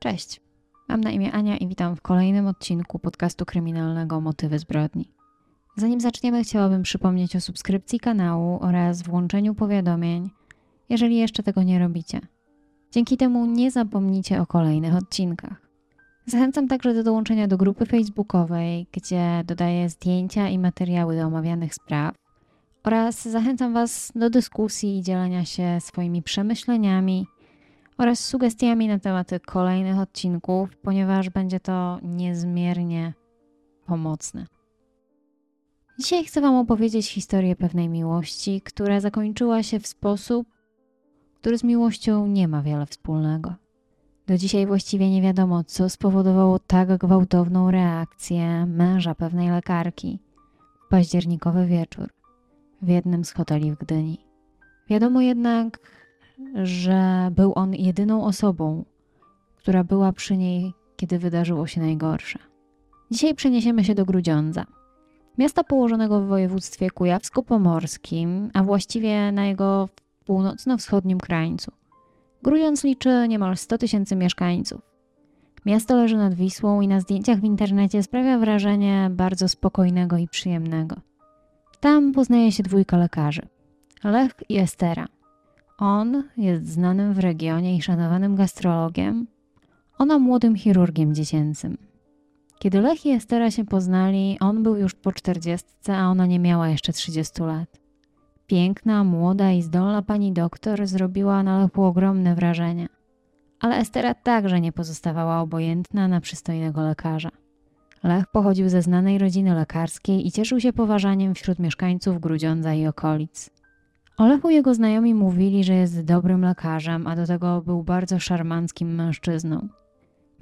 Cześć, mam na imię Ania i witam w kolejnym odcinku podcastu kryminalnego Motywy zbrodni. Zanim zaczniemy, chciałabym przypomnieć o subskrypcji kanału oraz włączeniu powiadomień, jeżeli jeszcze tego nie robicie. Dzięki temu nie zapomnicie o kolejnych odcinkach. Zachęcam także do dołączenia do grupy facebookowej, gdzie dodaję zdjęcia i materiały do omawianych spraw oraz zachęcam Was do dyskusji i dzielenia się swoimi przemyśleniami oraz sugestiami na tematy kolejnych odcinków, ponieważ będzie to niezmiernie pomocne. Dzisiaj chcę Wam opowiedzieć historię pewnej miłości, która zakończyła się w sposób, który z miłością nie ma wiele wspólnego. Do dzisiaj właściwie nie wiadomo, co spowodowało tak gwałtowną reakcję męża pewnej lekarki w październikowy wieczór w jednym z hoteli w Gdyni. Wiadomo jednak, że był on jedyną osobą, która była przy niej, kiedy wydarzyło się najgorsze. Dzisiaj przeniesiemy się do Grudziądza, miasta położonego w województwie kujawsko-pomorskim, a właściwie na jego północno-wschodnim krańcu. Grudziądz liczy niemal 100 tysięcy mieszkańców. Miasto leży nad Wisłą i na zdjęciach w internecie sprawia wrażenie bardzo spokojnego i przyjemnego. Tam poznaje się dwójka lekarzy: Lech i Estera. On jest znanym w regionie i szanowanym gastrologiem, ona młodym chirurgiem dziecięcym. Kiedy Lech i Estera się poznali, on był już po czterdziestce, a ona nie miała jeszcze 30 lat. Piękna, młoda i zdolna pani doktor zrobiła na Lechu ogromne wrażenie. Ale Estera także nie pozostawała obojętna na przystojnego lekarza. Lech pochodził ze znanej rodziny lekarskiej i cieszył się poważaniem wśród mieszkańców Grudziądza i okolic. O Lechu jego znajomi mówili, że jest dobrym lekarzem, a do tego był bardzo szarmanckim mężczyzną.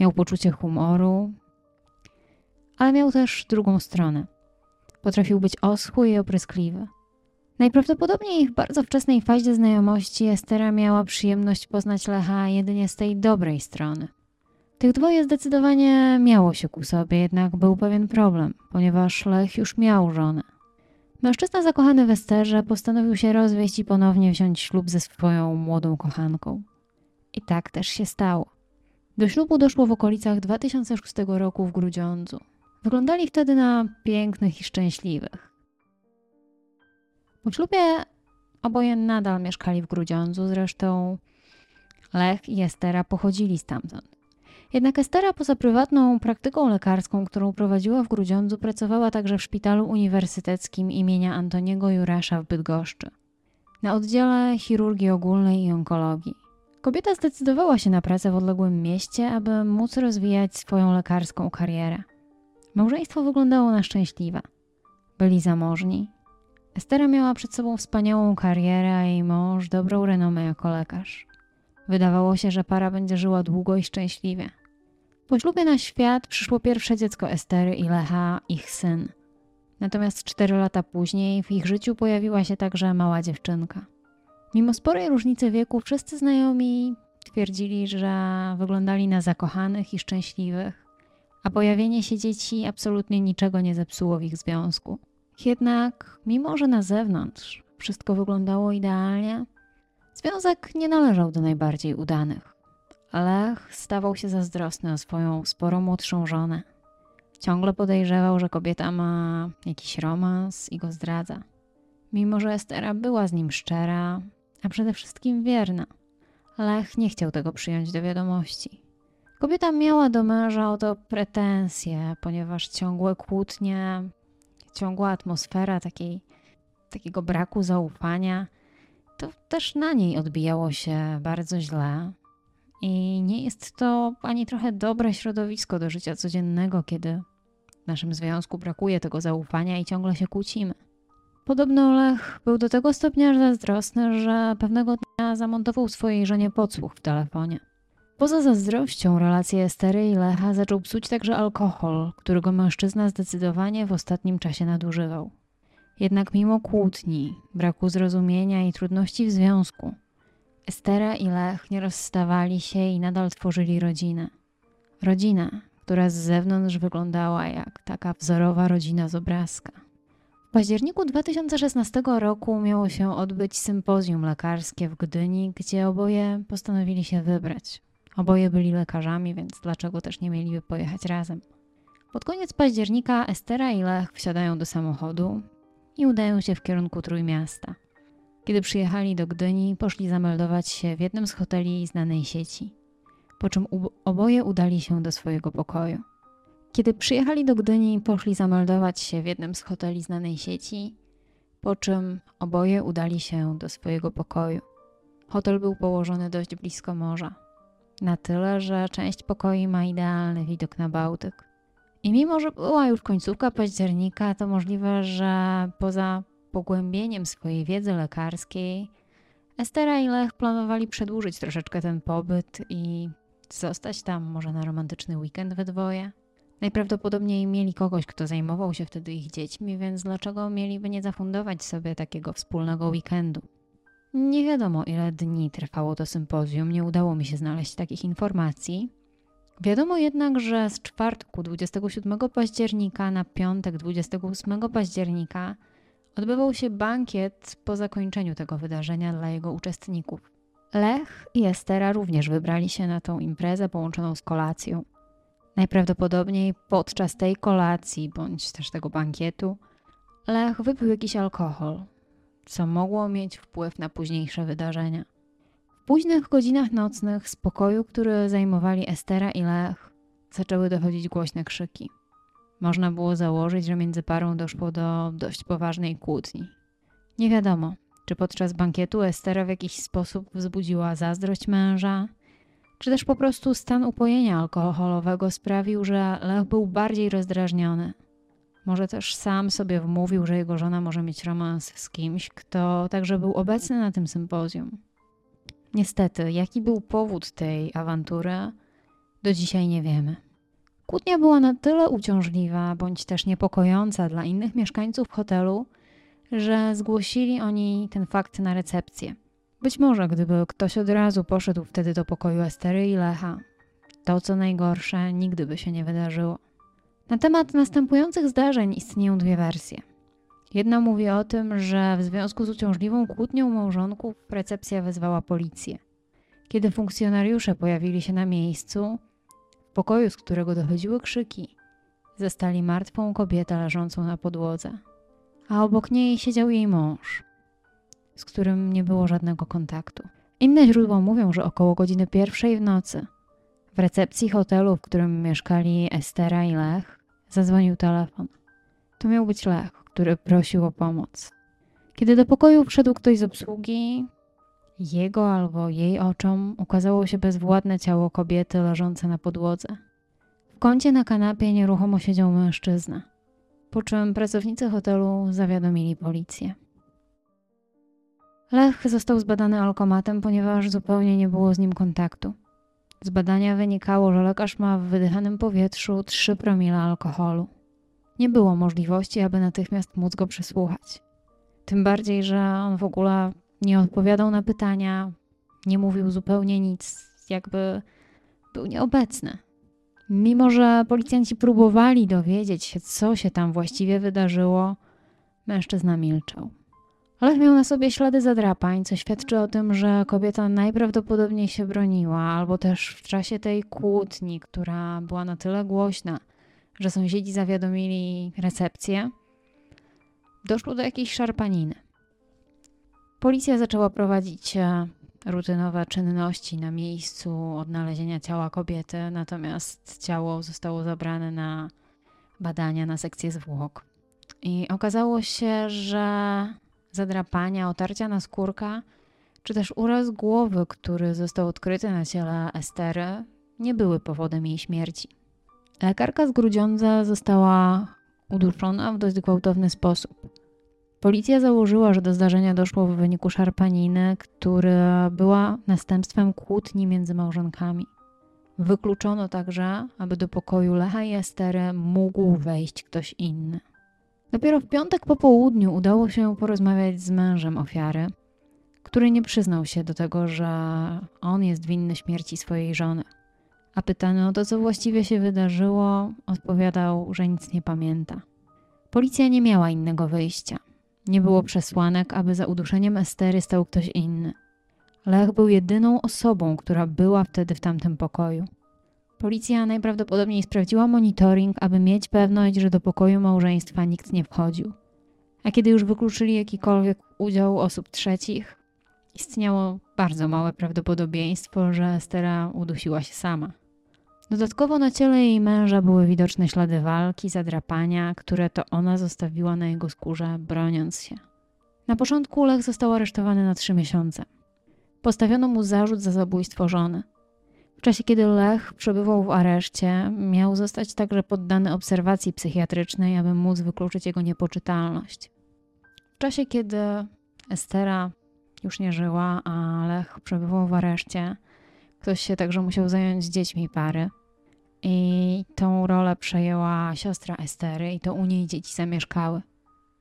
Miał poczucie humoru, ale miał też drugą stronę. Potrafił być oschły i opryskliwy. Najprawdopodobniej w bardzo wczesnej fazie znajomości Estera miała przyjemność poznać Lecha jedynie z tej dobrej strony. Tych dwoje zdecydowanie miało się ku sobie, jednak był pewien problem, ponieważ Lech już miał żonę. Mężczyzna zakochany w Esterze postanowił się rozwieść i ponownie wziąć ślub ze swoją młodą kochanką. I tak też się stało. Do ślubu doszło w okolicach 2006 roku w Grudziądzu. Wyglądali wtedy na pięknych i szczęśliwych. Po ślubie oboje nadal mieszkali w Grudziądzu, zresztą Lech i Estera pochodzili stamtąd. Jednak Estera poza prywatną praktyką lekarską, którą prowadziła w Grudziądzu, pracowała także w szpitalu uniwersyteckim imienia Antoniego Jurasza w Bydgoszczy. Na oddziale chirurgii ogólnej i onkologii. Kobieta zdecydowała się na pracę w odległym mieście, aby móc rozwijać swoją lekarską karierę. Małżeństwo wyglądało na szczęśliwe. Byli zamożni. Estera miała przed sobą wspaniałą karierę, a jej mąż dobrą renomę jako lekarz. Wydawało się, że para będzie żyła długo i szczęśliwie. Po ślubie na świat przyszło pierwsze dziecko Estery i Lecha, ich syn. Natomiast cztery lata później w ich życiu pojawiła się także mała dziewczynka. Mimo sporej różnicy wieku, wszyscy znajomi twierdzili, że wyglądali na zakochanych i szczęśliwych, a pojawienie się dzieci absolutnie niczego nie zepsuło w ich związku. Jednak, mimo że na zewnątrz wszystko wyglądało idealnie, związek nie należał do najbardziej udanych. Lech stawał się zazdrosny o swoją sporo młodszą żonę. Ciągle podejrzewał, że kobieta ma jakiś romans i go zdradza. Mimo, że Estera była z nim szczera, a przede wszystkim wierna. Lech nie chciał tego przyjąć do wiadomości. Kobieta miała do męża o to pretensje, ponieważ ciągłe kłótnie, ciągła atmosfera takiej, takiego braku zaufania, to też na niej odbijało się bardzo źle. I nie jest to ani trochę dobre środowisko do życia codziennego, kiedy w naszym związku brakuje tego zaufania i ciągle się kłócimy. Podobno Lech był do tego stopnia zazdrosny, że pewnego dnia zamontował swojej żonie podsłuch w telefonie. Poza zazdrością relacje Estery i Lecha zaczął psuć także alkohol, którego mężczyzna zdecydowanie w ostatnim czasie nadużywał. Jednak mimo kłótni, braku zrozumienia i trudności w związku, Estera i Lech nie rozstawali się i nadal tworzyli rodzinę. Rodzinę, która z zewnątrz wyglądała jak taka wzorowa rodzina z obrazka. W październiku 2016 roku miało się odbyć sympozjum lekarskie w Gdyni, gdzie oboje postanowili się wybrać. Oboje byli lekarzami, więc dlaczego też nie mieliby pojechać razem? Pod koniec października Estera i Lech wsiadają do samochodu i udają się w kierunku Trójmiasta. Kiedy przyjechali do Gdyni, poszli zameldować się w jednym z hoteli znanej sieci, po czym oboje udali się do swojego pokoju. Kiedy przyjechali do Gdyni, poszli zameldować się w jednym z hoteli znanej sieci, po czym oboje udali się do swojego pokoju. Hotel był położony dość blisko morza. Na tyle, że część pokoi ma idealny widok na Bałtyk. I mimo, że była już końcówka października, to możliwe, że poza pogłębieniem swojej wiedzy lekarskiej, Estera i Lech planowali przedłużyć troszeczkę ten pobyt i zostać tam może na romantyczny weekend we dwoje. Najprawdopodobniej mieli kogoś, kto zajmował się wtedy ich dziećmi, więc dlaczego mieliby nie zafundować sobie takiego wspólnego weekendu? Nie wiadomo, ile dni trwało to sympozjum, nie udało mi się znaleźć takich informacji. Wiadomo jednak, że z czwartku 27 października na piątek 28 października odbywał się bankiet po zakończeniu tego wydarzenia dla jego uczestników. Lech i Estera również wybrali się na tą imprezę połączoną z kolacją. Najprawdopodobniej podczas tej kolacji bądź też tego bankietu Lech wypił jakiś alkohol, co mogło mieć wpływ na późniejsze wydarzenia. Późnych godzinach nocnych z pokoju, który zajmowali Estera i Lech, zaczęły dochodzić głośne krzyki. Można było założyć, że między parą doszło do dość poważnej kłótni. Nie wiadomo, czy podczas bankietu Estera w jakiś sposób wzbudziła zazdrość męża, czy też po prostu stan upojenia alkoholowego sprawił, że Lech był bardziej rozdrażniony. Może też sam sobie wmówił, że jego żona może mieć romans z kimś, kto także był obecny na tym sympozjum. Niestety, jaki był powód tej awantury, do dzisiaj nie wiemy. Kłótnia była na tyle uciążliwa bądź też niepokojąca dla innych mieszkańców hotelu, że zgłosili oni ten fakt na recepcję. Być może gdyby ktoś od razu poszedł wtedy do pokoju Estery i Lecha, to co najgorsze nigdy by się nie wydarzyło. Na temat następujących zdarzeń istnieją dwie wersje. Jedna mówi o tym, że w związku z uciążliwą kłótnią małżonków recepcja wezwała policję. Kiedy funkcjonariusze pojawili się na miejscu, w pokoju, z którego dochodziły krzyki, zastali martwą kobietę leżącą na podłodze, a obok niej siedział jej mąż, z którym nie było żadnego kontaktu. Inne źródła mówią, że około godziny pierwszej w nocy w recepcji hotelu, w którym mieszkali Estera i Lech, zadzwonił telefon. To miał być Lech, który prosił o pomoc. Kiedy do pokoju wszedł ktoś z obsługi, jego albo jej oczom ukazało się bezwładne ciało kobiety leżące na podłodze. W kącie na kanapie nieruchomo siedział mężczyzna, po czym pracownicy hotelu zawiadomili policję. Lech został zbadany alkomatem, ponieważ zupełnie nie było z nim kontaktu. Z badania wynikało, że lekarz ma w wydychanym powietrzu 3 promile alkoholu. Nie było możliwości, aby natychmiast móc go przesłuchać. Tym bardziej, że on w ogóle nie odpowiadał na pytania, nie mówił zupełnie nic, jakby był nieobecny. Mimo, że policjanci próbowali dowiedzieć się, co się tam właściwie wydarzyło, mężczyzna milczał. Olech miał na sobie ślady zadrapań, co świadczy o tym, że kobieta najprawdopodobniej się broniła, albo też w czasie tej kłótni, która była na tyle głośna, że sąsiedzi zawiadomili recepcję, doszło do jakiejś szarpaniny. Policja zaczęła prowadzić e, rutynowe czynności na miejscu odnalezienia ciała kobiety, natomiast ciało zostało zabrane na badania na sekcję zwłok. I okazało się, że zadrapania, otarcia na skórka, czy też uraz głowy, który został odkryty na ciele Estery, nie były powodem jej śmierci. Lekarka z Grudziądza została uduszona w dość gwałtowny sposób. Policja założyła, że do zdarzenia doszło w wyniku szarpaniny, która była następstwem kłótni między małżonkami. Wykluczono także, aby do pokoju Lecha i Estery mógł wejść ktoś inny. Dopiero w piątek po południu udało się porozmawiać z mężem ofiary, który nie przyznał się do tego, że on jest winny śmierci swojej żony. A pytany o to, co właściwie się wydarzyło, odpowiadał, że nic nie pamięta. Policja nie miała innego wyjścia. Nie było przesłanek, aby za uduszeniem Estery stał ktoś inny. Lech był jedyną osobą, która była wtedy w tamtym pokoju. Policja najprawdopodobniej sprawdziła monitoring, aby mieć pewność, że do pokoju małżeństwa nikt nie wchodził. A kiedy już wykluczyli jakikolwiek udział osób trzecich, istniało bardzo małe prawdopodobieństwo, że Estera udusiła się sama. Dodatkowo na ciele jej męża były widoczne ślady walki, zadrapania, które to ona zostawiła na jego skórze, broniąc się. Na początku Lech został aresztowany na trzy miesiące. Postawiono mu zarzut za zabójstwo żony. W czasie, kiedy Lech przebywał w areszcie, miał zostać także poddany obserwacji psychiatrycznej, aby móc wykluczyć jego niepoczytalność. W czasie, kiedy Estera już nie żyła, a Lech przebywał w areszcie, ktoś się także musiał zająć dziećmi pary. I tą rolę przejęła siostra Estery, i to u niej dzieci zamieszkały.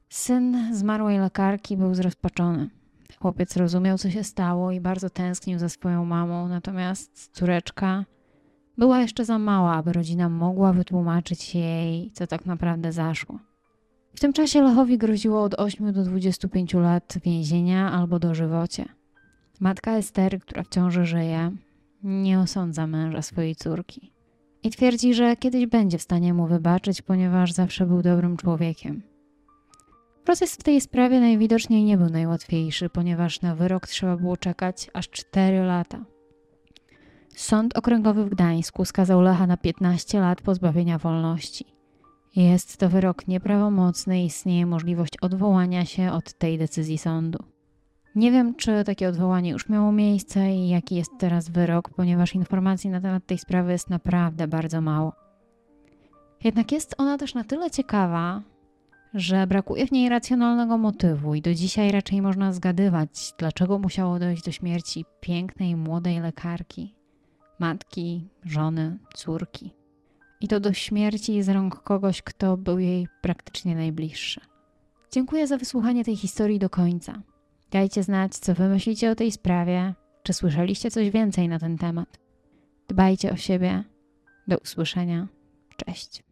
Syn zmarłej lekarki był zrozpaczony. Chłopiec rozumiał, co się stało i bardzo tęsknił za swoją mamą, natomiast córeczka była jeszcze za mała, aby rodzina mogła wytłumaczyć jej, co tak naprawdę zaszło. W tym czasie Lechowi groziło od 8 do 25 lat więzienia albo dożywocie. Matka Estery, która wciąż żyje, nie osądza męża swojej córki. I twierdzi, że kiedyś będzie w stanie mu wybaczyć, ponieważ zawsze był dobrym człowiekiem. Proces w tej sprawie najwidoczniej nie był najłatwiejszy, ponieważ na wyrok trzeba było czekać aż 4 lata. Sąd Okręgowy w Gdańsku skazał Lecha na 15 lat pozbawienia wolności. Jest to wyrok nieprawomocny i istnieje możliwość odwołania się od tej decyzji sądu. Nie wiem, czy takie odwołanie już miało miejsce i jaki jest teraz wyrok, ponieważ informacji na temat tej sprawy jest naprawdę bardzo mało. Jednak jest ona też na tyle ciekawa, że brakuje w niej racjonalnego motywu i do dzisiaj raczej można zgadywać, dlaczego musiało dojść do śmierci pięknej, młodej lekarki, matki, żony, córki. I to do śmierci z rąk kogoś, kto był jej praktycznie najbliższy. Dziękuję za wysłuchanie tej historii do końca. Dajcie znać, co wy myślicie o tej sprawie, czy słyszeliście coś więcej na ten temat. Dbajcie o siebie. Do usłyszenia. Cześć.